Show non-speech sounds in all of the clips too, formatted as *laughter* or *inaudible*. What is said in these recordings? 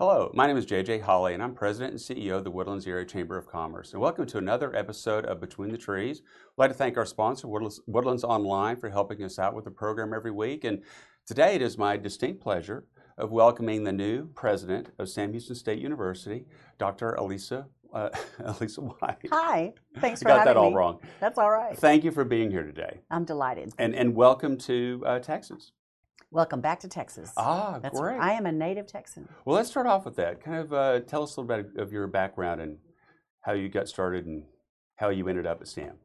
Hello, my name is JJ Hollie, and I'm President and CEO of the Woodlands Area Chamber of Commerce. And welcome to another episode of Between the Trees. I'd like to thank our sponsor, Woodlands, Woodlands Online, for helping us out with the program every week. And today it is my distinct pleasure of welcoming the new president of Sam Houston State University, Dr. Alisa. Uh, *laughs* Alisa White. Hi, thanks I for got having that all me. wrong. That's all right. Thank you for being here today, I'm delighted. and and welcome to uh, Texas. Welcome back to Texas. Ah, That's great. I am a native Texan. Well, let's start off with that. Kind of uh, tell us a little bit of your background and how you got started and how you ended up at SAM.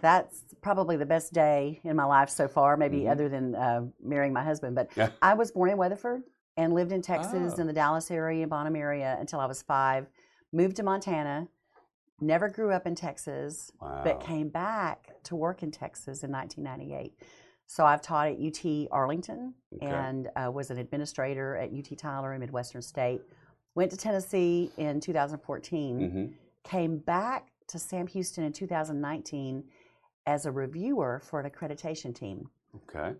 That's probably the best day in my life so far, maybe Mhm. other than uh, marrying my husband. But Yeah. I was born in Weatherford and lived in Texas Oh. in the Dallas area, Bonham area until I was five. Moved to Montana. Never grew up in Texas, Wow. but came back to work in Texas in 1998. So I've taught at UT Arlington Okay. and uh, was an administrator at UT Tyler in Midwestern State. Went to Tennessee in 2014. hmm Came back to Sam Houston in 2019 as a reviewer for an accreditation team. Okay.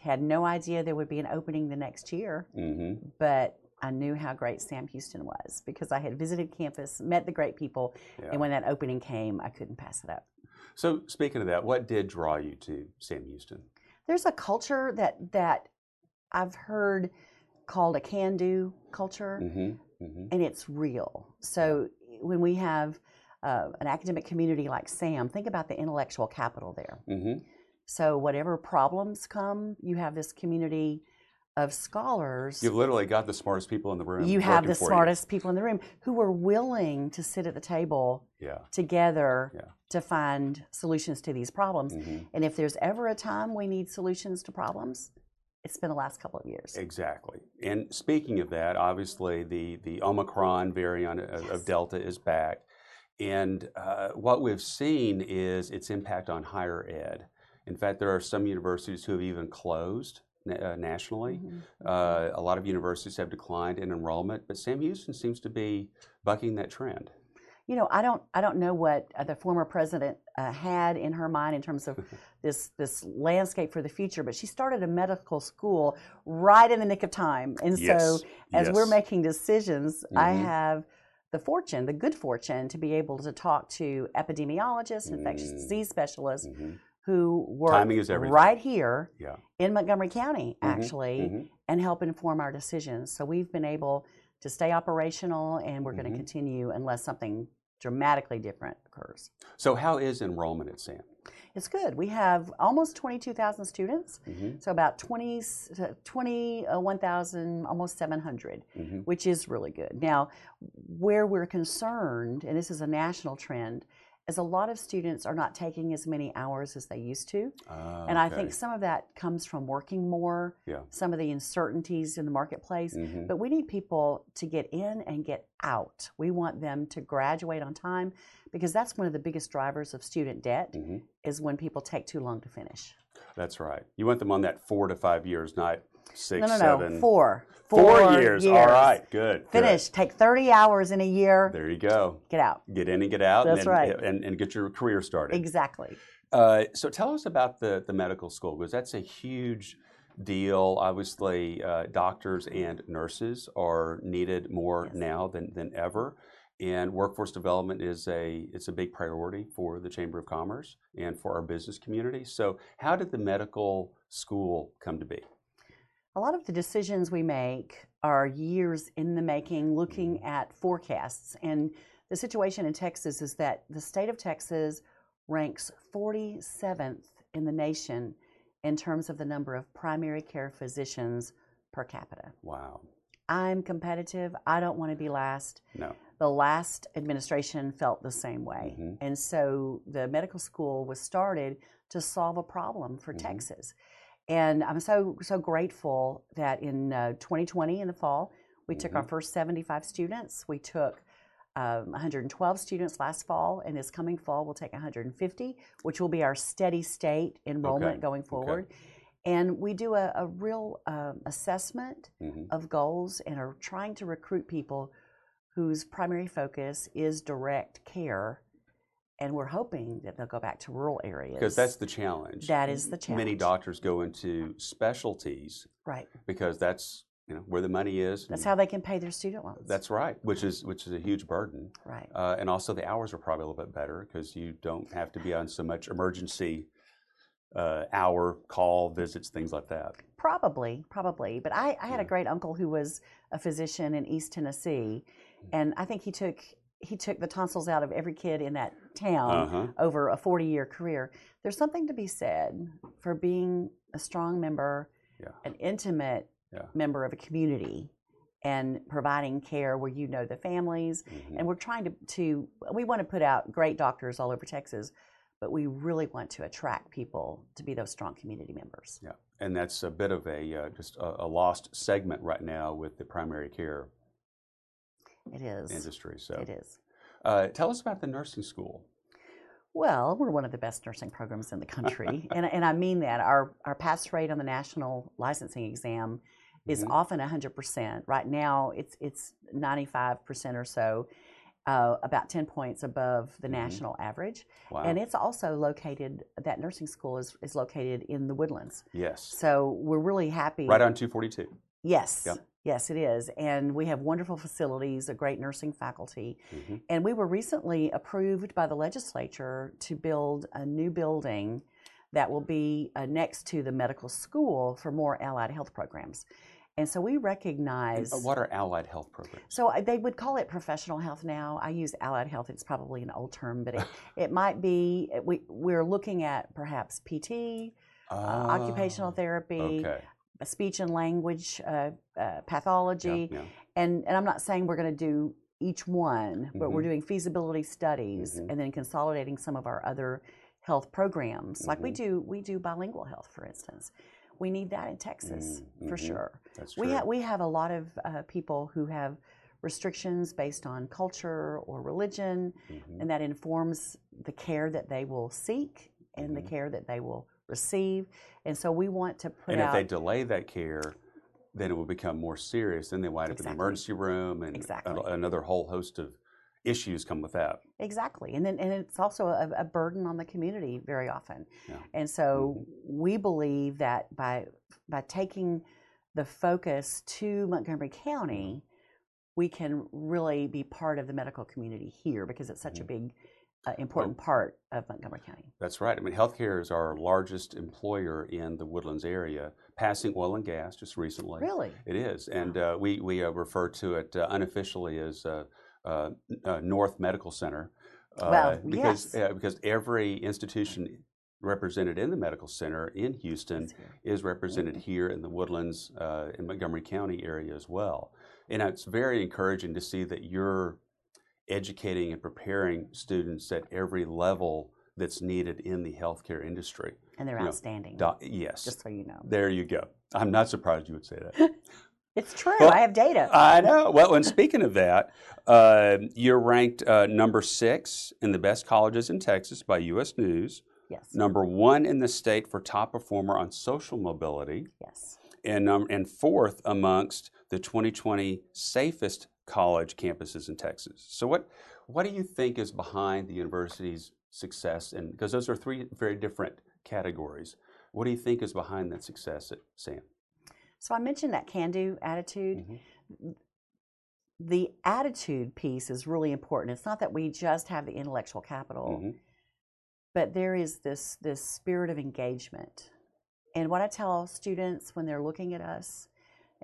Had no idea there would be an opening the next year, hmm but I knew how great Sam Houston was because I had visited campus, met the great people, Yeah. and when that opening came, I couldn't pass it up. So, speaking of that, what did draw you to Sam Houston? There's a culture that that I've heard called a can-do culture. hmm hmm and it's real. So when we have uh, an academic community like SAM, think about the intellectual capital there. hmm So whatever problems come, you have this community of scholars. You've literally got the smartest people in the room. You have the for you. smartest people in the room who are willing to sit at the table Yeah. together Yeah. to find solutions to these problems. hmm And if there's ever a time we need solutions to problems, it's been the last couple of years. Exactly. And speaking of that, obviously the the Omicron variant of, of Delta is back, and uh, what we've seen is its impact on higher ed. In fact, there are some universities who have even closed uh, nationally. Mhm. Uh, a lot of universities have declined in enrollment, but Sam Houston seems to be bucking that trend. You know, I don't, I don't know what uh, the former president uh, had in her mind in terms of *laughs* this, this landscape for the future. But she started a medical school right in the nick of time, and so as we're making decisions, I Mhm. have the fortune, the good fortune, to be able to talk to epidemiologists, infectious Mm. disease specialists Mhm. who work right here Yeah. in Montgomery County, Mhm. actually, Mhm. and help inform our decisions. So we've been able to stay operational, and we're going Mhm. to continue unless something dramatically different occurs. So, how is enrollment at Sam? It's good. We have almost 22,000 students, hmm so about 20, 21,000, almost 700, hmm which is really good. Now, where we're concerned, and this is a national trend, is a lot of students are not taking as many hours as they used to. And I think some of that comes from working more, Yeah. some of the uncertainties in the marketplace. hmm But we need people to get in and get out. We want them to graduate on time because that's one of the biggest drivers of student debt hmm is when people take too long to finish. That's right. You want them on that four to five years, not six, no, no, seven. no. Four. Four years. All right. Good. good. Finish. Take 30 hours in a year. There you go. Get out. Get in and get out. That's and, then- right. And, and get your career started. Exactly. Uh, so tell us about the, the medical school because that's a huge deal. Obviously, uh, doctors and nurses are needed more Yes. now than, than ever. And workforce development is a it's a big priority for the Chamber of Commerce and for our business community. So, how did the medical school come to be? A lot of the decisions we make are years in the making, looking Mm-hmm. at forecasts. And the situation in Texas is that the state of Texas ranks 47th in the nation in terms of the number of primary care physicians per capita. Wow. I'm competitive. I don't want to be last. No. The last administration felt the same way. Mhm. And so the medical school was started to solve a problem for Mhm. Texas. And I'm so so grateful that in uh, 2020 in the fall we took our Mhm. first 75 students. We took um, 112 students last fall, and this coming fall we'll take 150, which will be our steady state enrollment Okay. going Okay. forward. And we do a, a real um, assessment hmm of goals and are trying to recruit people whose primary focus is direct care. And we're hoping that they'll go back to rural areas. Because that's the challenge. That is the challenge Many doctors go into specialties right. because that's you know where the money is. That's how they can pay their student loans. That's right, which is which is a huge burden. right. Uh, and also the hours are probably a little bit better because you don't have to be on so much emergency uh, hour call visits, things like that. Probably, probably. But I, I had a great uncle who was a physician in East Tennessee, and I think he took he took the tonsils out of every kid in that town Uh-huh. over a 40 year career. There's something to be said for being a strong member, Yeah. an intimate Yeah. member of a community, and providing care where you know the families. Mhm. And we're trying to, to we want to put out great doctors all over Texas, but we really want to attract people to be those strong community members. Yeah, and that's a bit of a uh, just a, a lost segment right now with the primary care It is. industry. So, It is. uh, tell us about the nursing school. Well, we're one of the best nursing programs in the country, *laughs* and, and I mean that. Our our pass rate on the national licensing exam is Mhm. often 100%. Right now, it's it's 95% or so, uh, about 10 points above the Mhm. national average. Wow. And it's also located. That nursing school is is located in the Woodlands. yes, So we're really happy. right on 242. Yes. Yep. Yes, it is. And we have wonderful facilities, a great nursing faculty. Mhm. And we were recently approved by the legislature to build a new building that will be uh, next to the medical school for more allied health programs. And so we recognize. uh, what are allied health programs? So they would call it professional health now. I use allied health. It's probably an old term, but it, *laughs* it might be. We, we're looking at perhaps PT, uh, occupational Oh, therapy, Okay. Speech and language uh, uh, pathology. Yeah, yeah. And, and I'm not saying we're going to do each one, but we're Mhm. doing feasibility studies Mhm. and then consolidating some of our other health programs. Like we Mhm. do, we do bilingual health, for instance. We need that in Texas Mm, for sure. That's We true. have we have a lot of uh, people who have restrictions based on culture or religion, Mhm. and that informs the care that they will seek and the care that they will receive. And so we want to put and if out they delay that care, then it will become more serious. Then they wind up in the emergency room, and a- Exactly. another whole host of issues come with that. exactly, and then and it's also a, a burden on the community very often. Yeah. And so Mm-hmm. we believe that by by taking the focus to Montgomery County, we can really be part of the medical community here because it's such a Mhm. big, uh, important part of Montgomery County. That's right. I mean, healthcare is our largest employer in the Woodlands area, passing oil and gas just recently. Really? It is, and uh, we we uh, refer to it uh, unofficially as uh, uh, uh, North Medical Center. Uh, Well, because yes. uh, because every institution represented in the medical center in Houston is represented here in the Woodlands uh, in Montgomery County area as well. And it's very encouraging to see that you're educating and preparing students at every level that's needed in the healthcare industry. And they're you know, outstanding. Do- yes, just so you know. there you go. I'm not surprised you would say that. *laughs* It's true. Well, I have data. I know. Well, and speaking of that, uh, you're ranked uh, number six in the best colleges in Texas by U.S. News, yes. number one in the state for top performer on social mobility, Yes. and, um, and fourth amongst the 2020 safest college campuses in Texas. So, what, what do you think is behind the university's success? And because those are three very different categories, what do you think is behind that success at SAM? So I mentioned that can-do attitude. Mhm. The attitude piece is really important. It's not that we just have the intellectual capital. Mhm. but there is this this spirit of engagement and what i tell students when they're looking at us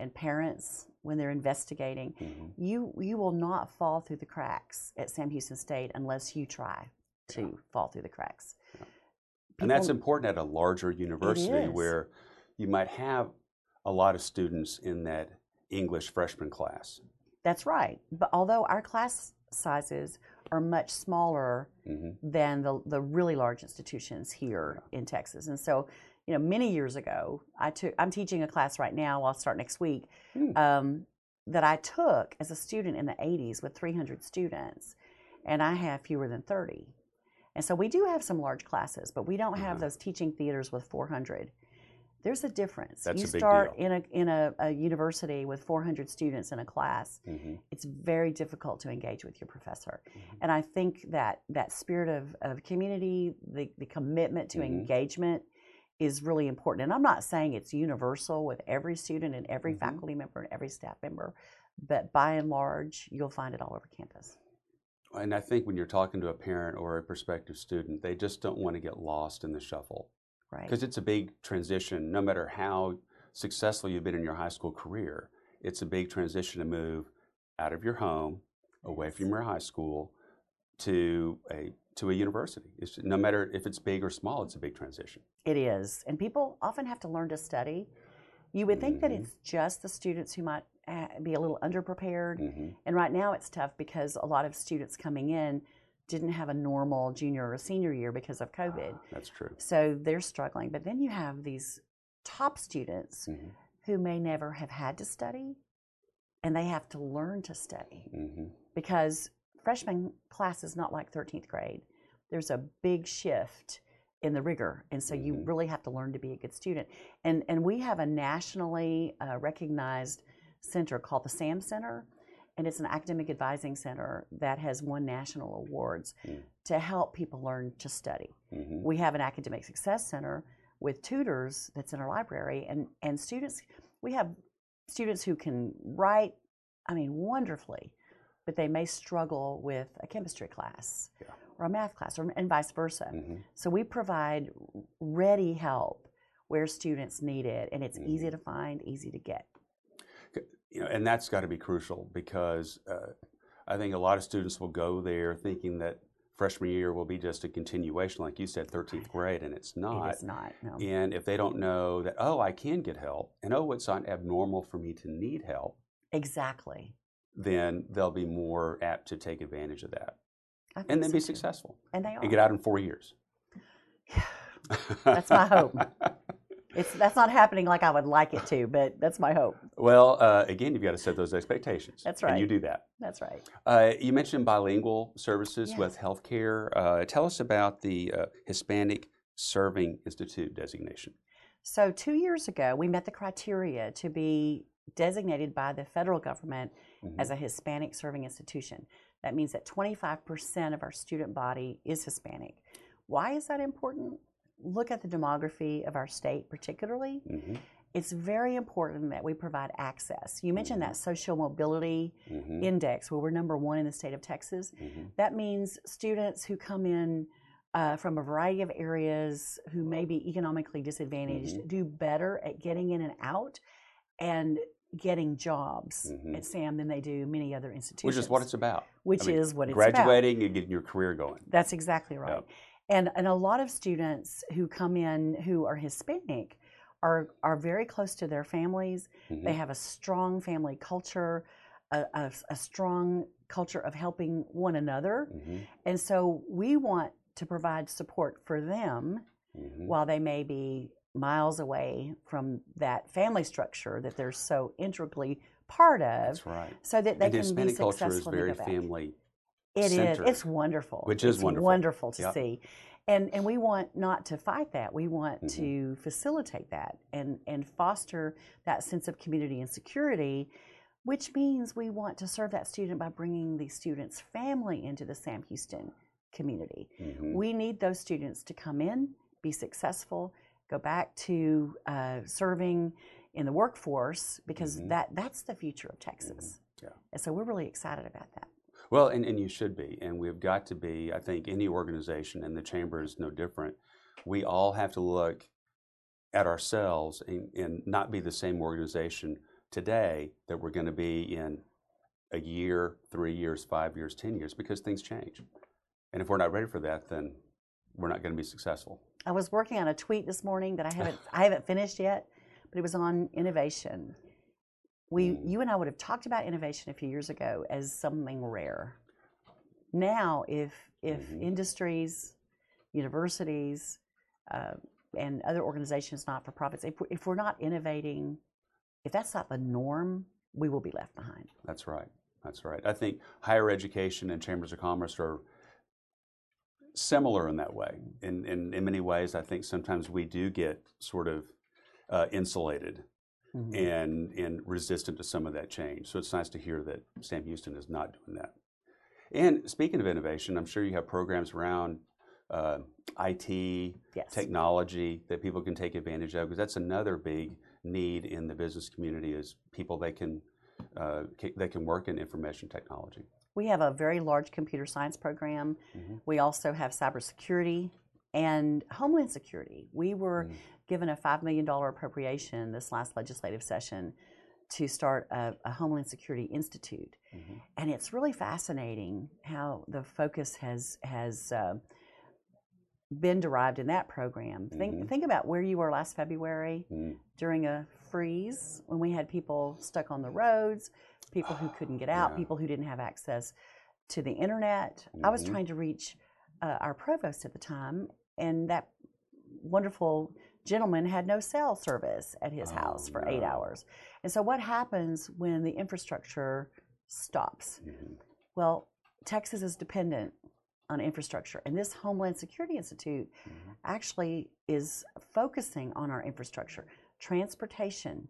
and parents when they're investigating Mhm. you you will not fall through the cracks at sam houston state unless you try to Yeah. fall through the cracks And that's important at a larger university where you might have a lot of students in that English freshman class. that's right but although our class sizes are much smaller hmm than the, the really large institutions here in Texas. And so, you know, many years ago, I took, I'm teaching a class right now, I'll start next week, Hmm. um, that I took as a student in the 80s with 300 students, and I have fewer than 30. And so we do have some large classes, but we don't have Uh-huh. those teaching theaters with 400. There's a difference. That's you a big start deal. in a in a, a university with 400 students in a class, hmm it's very difficult to engage with your professor. Mhm. And I think that that spirit of, of community, the, the commitment to Mhm. engagement is really important. And I'm not saying it's universal with every student and every Mhm. faculty member and every staff member, but by and large, you'll find it all over campus. And I think when you're talking to a parent or a prospective student, they just don't want to get lost in the shuffle Right. because it's a big transition. No matter how successful you've been in your high school career, it's a big transition to move out of your home, away from your high school, to a to a university. It's, no matter if it's big or small, it's a big transition. It is. And people often have to learn to study. You would think that Mhm. it's just the students who might uh, be a little underprepared. hmm And right now it's tough because a lot of students coming in didn't have a normal junior or senior year because of COVID. That's true. So they're struggling. But then you have these top students hmm who may never have had to study and they have to learn to study hmm because freshman class is not like 13th grade. There's a big shift in the rigor, and so you Mhm. really have to learn to be a good student. And and we have a nationally uh, recognized center called the SAM Center, and it's an academic advising center that has won national awards Mm. to help people learn to study. hmm We have an academic success center with tutors that's in our library, and and students. We have students who can write, I mean, wonderfully, but they may struggle with a chemistry class Yeah. or a math class, or and vice versa. hmm So we provide ready help where students need it, and it's easy Mhm. to find, easy to get. you know, and that's got to be crucial because uh, I think a lot of students will go there thinking that freshman year will be just a continuation, like you said, 13th grade, and it's not. is not. No. And if they don't know that, oh, I can get help, and oh, it's not abnormal for me to need help, Exactly. Then they'll be more apt to take advantage of that I think and then so be too. successful And they are. and get out in four years. *sighs* That's my hope. *laughs* It's that's not happening like I would like it to, but that's my hope. well, uh, again, you've got to set those expectations. That's right. And you do that. That's right. Uh, you mentioned bilingual services Yes. with healthcare. Uh, tell us about the uh, Hispanic Serving Institute designation. So, two years ago, we met the criteria to be designated by the federal government Mhm. as a Hispanic serving institution. That means that 25% of our student body is Hispanic. Why is that important? Look at the demography of our state, particularly. Mhm. It's very important that we provide access. You mentioned that social mobility Mhm. index, where we're number one in the state of Texas. Mhm. That means students who come in uh, from a variety of areas who may be economically disadvantaged Mhm. do better at getting in and out and getting jobs Mhm. at SAM than they do many other institutions. Which is what it's about. Which I mean, is what it's about. Graduating and getting your career going. That's exactly right. And and a lot of students who come in who are Hispanic are are very close to their families. Mhm. They have a strong family culture, a, a, a strong culture of helping one another. Mhm. And so we want to provide support for them Mhm. while they may be miles away from that family structure that they're so integrally part of That's right. so that they and can Hispanic be culture is successful very family. It is. It's wonderful. which is It's wonderful. wonderful to Yep. see. And and we want not to fight that. We want Mhm. to facilitate that and and foster that sense of community and security, which means we want to serve that student by bringing the student's family into the Sam Houston community. Mhm. We need those students to come in, be successful, go back to uh, serving in the workforce because Mhm. that that's the future of Texas. Yeah. And so we're really excited about that. Well, and, and you should be. And we've got to be, I think, any organization, and the chamber is no different. We all have to look at ourselves and, and not be the same organization today that we're going to be in a year, three years, five years, 10 years, because things change. And if we're not ready for that, then we're not going to be successful. I was working on a tweet this morning that I haven't *sighs* I haven't finished yet, but it was on innovation. We Mm. you and I would have talked about innovation a few years ago as something rare. Now, if if Mhm. industries, universities, uh, and other organizations, not for profits, if, if we're not innovating, if that's not the norm, we will be left behind. That's right. That's right. I think higher education and chambers of commerce are similar in that way. In, in, in many ways, I think sometimes we do get sort of uh, insulated Mhm. and, and resistant to some of that change. So it's nice to hear that Sam Houston is not doing that. And speaking of innovation, I'm sure you have programs around uh, IT, Yes. technology that people can take advantage of because that's another big need in the business community is people that can uh, that can work in information technology. We have a very large computer science program. Mhm. We also have cybersecurity and homeland security. We were Mm. given a $5 million appropriation this last legislative session to start a, a Homeland Security Institute. Mhm. And it's really fascinating how the focus has, has uh, been derived in that program. Think, Mhm. think about where you were last February Mm. during a freeze when we had people stuck on the roads, people who couldn't get out, Yeah. people who didn't have access to the internet. I was Mhm. trying to reach uh, our provost at the time, and that wonderful gentleman had no cell service at his Oh, house for eight hours. And so, what happens when the infrastructure stops? Mhm. Well, Texas is dependent on infrastructure, and this Homeland Security Institute Mhm. actually is focusing on our infrastructure, transportation,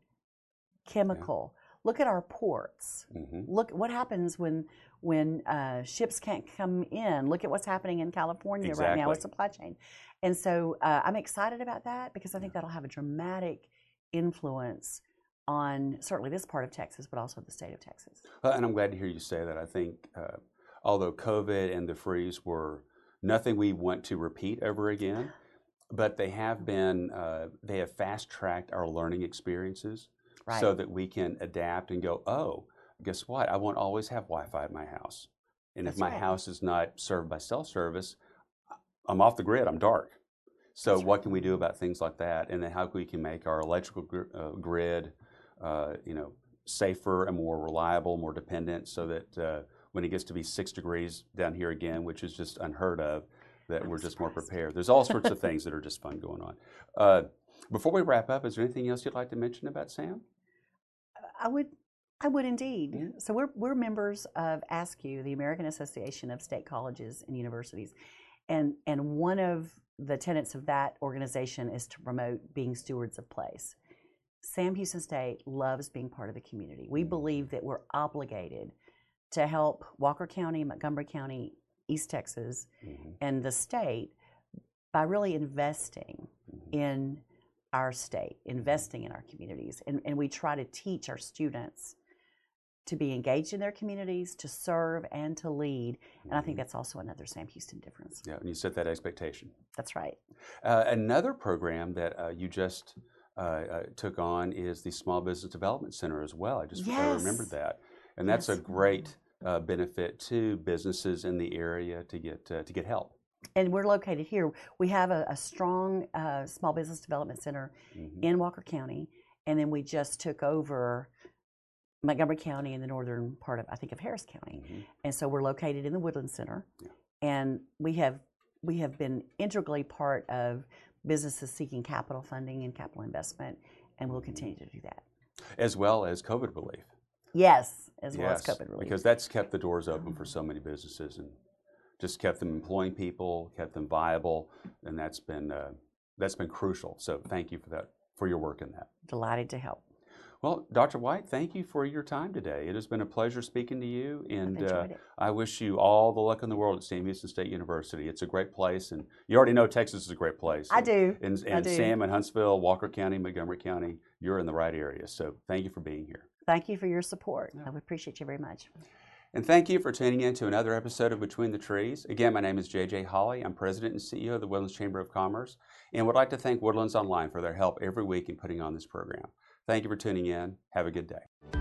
chemical. Look at our ports. Mhm. Look what happens when when uh, ships can't come in. Look at what's happening in California right now with supply chain. And so uh, I'm excited about that because I think that'll have a dramatic influence on certainly this part of Texas, but also the state of Texas. Well, and I'm glad to hear you say that. I think uh, although COVID and the freeze were nothing we want to repeat ever again, but they have been uh, they have fast tracked our learning experiences Right. so that we can adapt and go. Oh, guess what? I won't always have Wi-Fi at my house, and if my right. house is not served by cell service, I'm off the grid. I'm dark. So That's what can we do about things like that? And then how can we can make our electrical gr- uh, grid, uh, you know, safer and more reliable, more dependent, so that uh, when it gets to be six degrees down here again, which is just unheard of, that I'm we're just more prepared. There's all sorts of *laughs* things that are just fun going on. Uh, before we wrap up, is there anything else you'd like to mention about Sam? I would, I would indeed. Yeah. So we're we're members of AASCU, the American Association of State Colleges and Universities, and and one of the tenets of that organization is to promote being stewards of place. Sam Houston State loves being part of the community. We believe that we're obligated to help Walker County, Montgomery County, East Texas, Mhm. and the state by really investing Mhm. in our state, investing in our communities. And, and we try to teach our students to be engaged in their communities, to serve, and to lead. And I think Mhm. that's also another Sam Houston difference. Yeah, and you set that expectation. That's right. Uh, another program that uh, you just uh, uh, took on is the Small Business Development Center as well. I just I remembered that, and that's a great uh, benefit to businesses in the area to get uh, to get help. And we're located here. We have a, a strong uh, small business development center Mhm. in Walker County, and then we just took over Montgomery County in the northern part of, I think, of Harris County. Mhm. and so we're located in the Woodland Center, Yeah. and we have we have been integrally part of businesses seeking capital funding and capital investment, and we'll continue to do that. As well as COVID relief. Yes, as well as COVID relief. because that's kept the doors open for so many businesses and just kept them employing people, kept them viable, and that's been uh, that's been crucial. So thank you for that for your work in that. Delighted to help. Well, Dr. White, thank you for your time today. It has been a pleasure speaking to you, and uh. I wish you all the luck in the world at Sam Houston State University. It's a great place, and you already know Texas is a great place. I And- do. And, I and do. Sam and Huntsville, Walker County, Montgomery County, you're in the right area. So thank you for being here. Thank you for your support. Yeah. I would appreciate you very much. And thank you for tuning in to another episode of Between the Trees. Again, my name is JJ Hollie. I'm President and CEO of the Woodlands Chamber of Commerce and would like to thank Woodlands Online for their help every week in putting on this program. Thank you for tuning in. Have a good day.